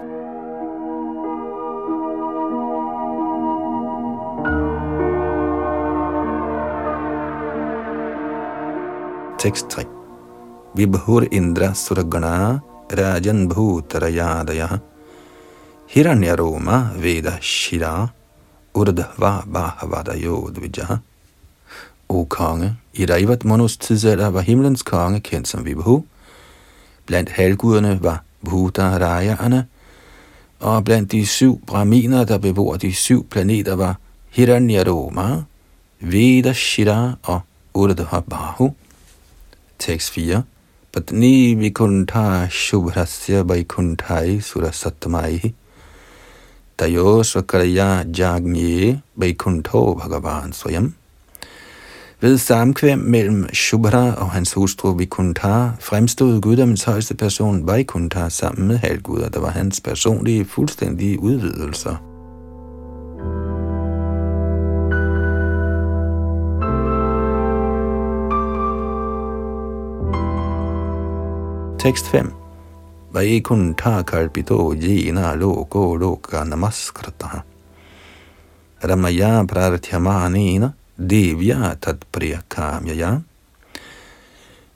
Tekst 3. Vibhur Indra Suragana Rajan Bhutarayadaya Roma Veda Shira Urdhva Bahavadayo O konge, i Raivat Monos tidsalder var himlens konge kendt som Vibhu. Blandt halvguderne var Bhuta Raja'erne, og blandt de syv braminer, der bebor de syv planeter, var Hiranyaroma, Veda Shira og Urdhva Bahu. Tekst 4. Patni vikuntha shubhrasya vaikunthai surasatmai tayo svakaraya jagnye vaikuntho bhagavan swayam. Ved samkvem mellem Shubhra og hans hustru Vikuntha fremstod guddommens højeste person Vaikuntha sammen med halvguder, der var hans personlige fuldstændige udvidelser. Tekst 5. Vaikuntha kalpito jena loko loka namaskrata. Ramaya prarthyamanena devya tatpriya kamyaya.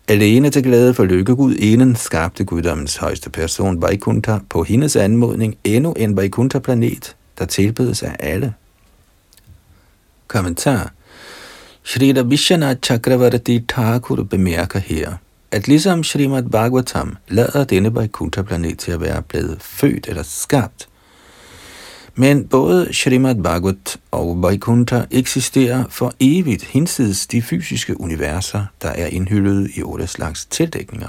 Alene til glæde for lykkegud enen skabte guddommens højeste person Vaikuntha på hendes anmodning endnu en Vaikuntha-planet, der tilbedes af alle. Kommentar Shrita Vishwanath Chakravarti Thakur bemærker her – at ligesom Srimad Bhagavatam lader denne Vaikuntha-planet til at være blevet født eller skabt, men både Srimad Bhagavat og Vaikuntha eksisterer for evigt hinsides de fysiske universer, der er indhyllet i otte slags tildækninger.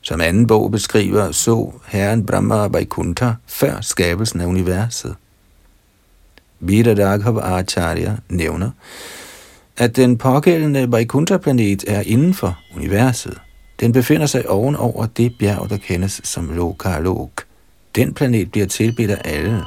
Som anden bog beskriver, så herren Brahma Vaikuntha før skabelsen af universet. Vidadaghava Acharya nævner, at den pågældende Vaikuntha-planet er inden for universet. Den befinder sig ovenover det bjerg, der kendes som Lokalok. Den planet bliver tilbedt af alle.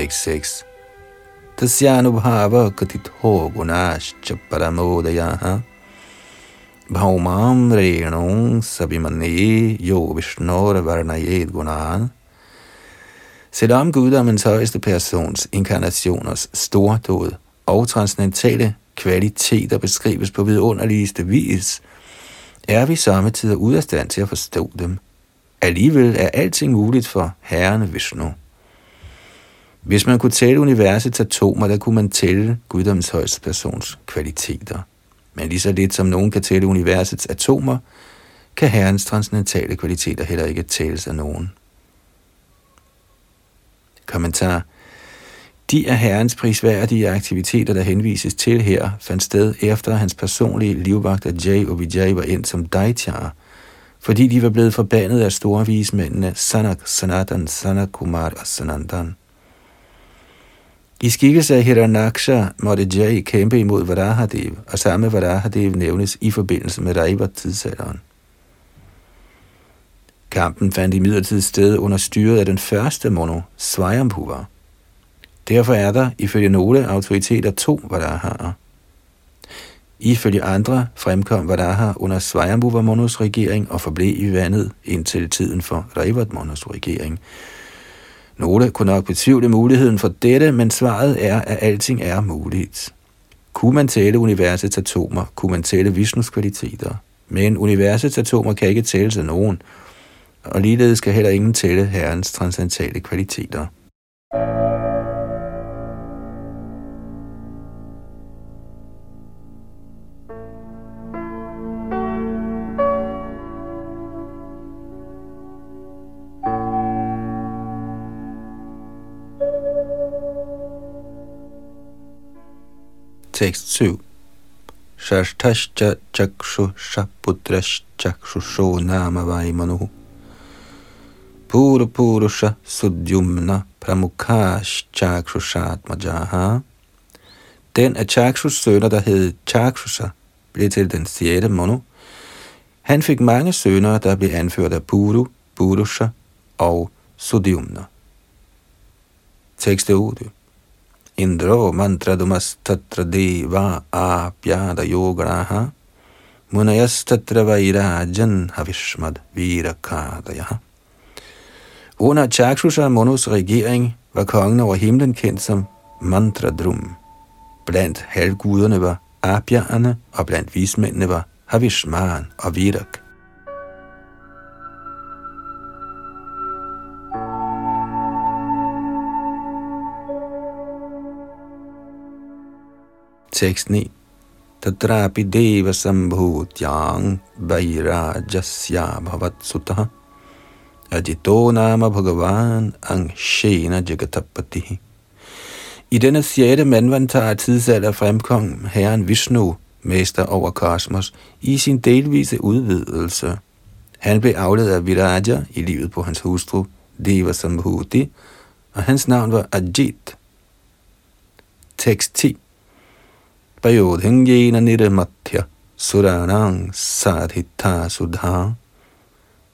Tekst 6 Tasyanubhava katitho gunashcha paramodayaha Bhaumam renung sabimane yo vishnor varnayed gunan Selvom guddommens højeste persons inkarnationers stordåd og transcendentale kvaliteter beskrives på vidunderligste vis, er vi samtidig ude af stand til at forstå dem. Alligevel er alting muligt for Herren Vishnu. Hvis man kunne tælle universets atomer, der kunne man tælle guddommens højeste persons kvaliteter. Men lige så lidt som nogen kan tælle universets atomer, kan herrens transcendentale kvaliteter heller ikke tælles af nogen. Kommentar. De af herrens prisværdige aktiviteter, der henvises til her, fandt sted efter hans personlige livvagter Jay og Vijay var ind som Daityar, fordi de var blevet forbandet af store vismændene Sanak, Sanatan, Sanakumar og Sanandan. I skikkelse af Hiranaksha måtte Jay kæmpe imod Varahadev, og samme Varahadev nævnes i forbindelse med Raivat tidsalderen. Kampen fandt i sted under styret af den første mono, Svajambhuva. Derfor er der, ifølge nogle autoriteter, to Varahaer. Ifølge andre fremkom Varaha under Svajambhuva Monos regering og forblev i vandet indtil tiden for Raivat Monos regering, nogle kunne nok betvivle muligheden for dette, men svaret er, at alting er muligt. Kunne man tælle universets atomer, kunne man tælle Vishnus kvaliteter. Men universets atomer kan ikke tælles af nogen, og ligeledes kan heller ingen tælle Herrens transcendentale kvaliteter. Tekst 7. Shashtascha chakshusha sho nama vaimanu. Puru purusha sudyumna pramukhashchakshushatmajaha. Den af Chakshus sønner, der hed Chakshusha, blev til den sjette mono. Han fik mange sønner, der blev anført af Puru, Purusha og Sudyumna. Tekst 8. Indro mantradumastatra deva apyada yograha munayastatra vairajan havishmad virakadayaha. Under Chakshusha Monos regering var kongen over himlen kendt som Mantradrum. Blandt halvguderne var Abhya'erne, og blandt vismændene var Havishman og Virak. Teksten i. Tatrapi deva sambhutyang vairajasya bhavat sutaha ajito nama bhagavan angshena jagatapati. I denne sjette mandvantar tidsalder fremkom herren Vishnu, mester over kosmos, i sin delvise udvidelse. Han blev afledt af Viraja i livet på hans hustru, Deva Sambhuti, og hans navn var Ajit. Tekst 10 Payodhengena nirmatya suranang sadhita sudha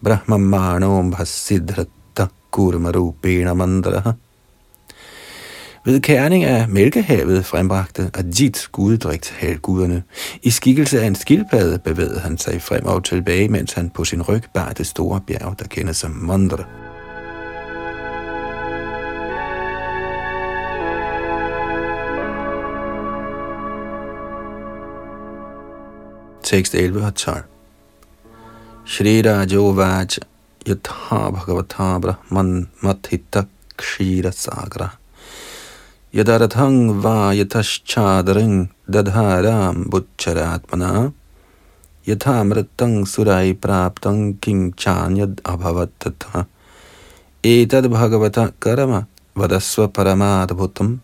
brahmamano bhasidhrata kurmarupena mandraha. Ved kærning af mælkehavet frembragte Ajit guddrigt halvguderne. I skikkelse af en skildpadde bevægede han sig frem og tilbage, mens han på sin ryg bar det store bjerg, der kendes som Mandra. Tekst 11 og 12. Shri Rajo Vaj Yatha Bhagavata Brahman Mathita Kshira Sagra Yadarathang va yatashchadaring dadharam bucharatmana yatamratang surai praptang king chanyad abhavatata etad bhagavata karama vadasva paramadabhutam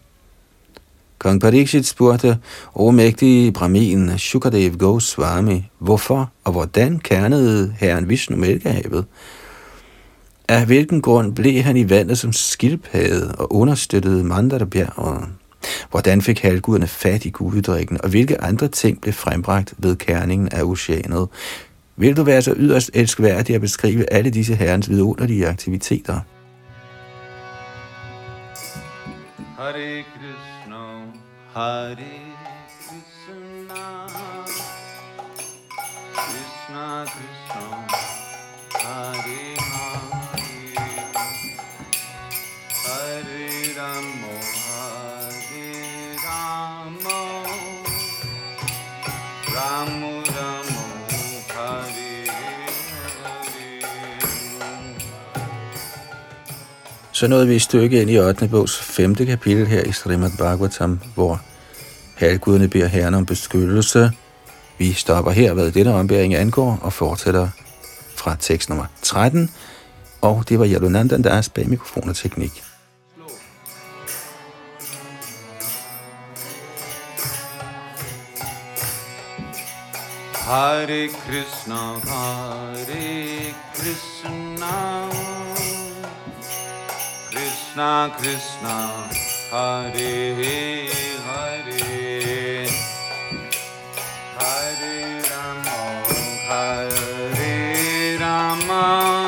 Kong Pariksit spurgte, o mægtige Brahmin Shukadev Goswami, hvorfor og hvordan kernede herren Vishnu Mælkehavet? Af hvilken grund blev han i vandet som skildpadde og understøttede Mandara-bjerget? Hvordan fik halvguderne fat i guddrikken, og hvilke andre ting blev frembragt ved kerningen af oceanet? Vil du være så yderst elskværdig at beskrive alle disse herrens vidunderlige aktiviteter? Hare Krishna, Hare Så nåede vi et stykke ind i 8. bogs 5. kapitel her i Srimad Bhagavatam, hvor halvguderne beder herren om beskyttelse. Vi stopper her, hvad denne ombæring angår, og fortsætter fra tekst nummer 13. Og det var Yadunandan, der er bag mikrofon og teknik. Hare Krishna, Hare Krishna Krishna Krishna Hare Hare. Hare Rama Hare Rama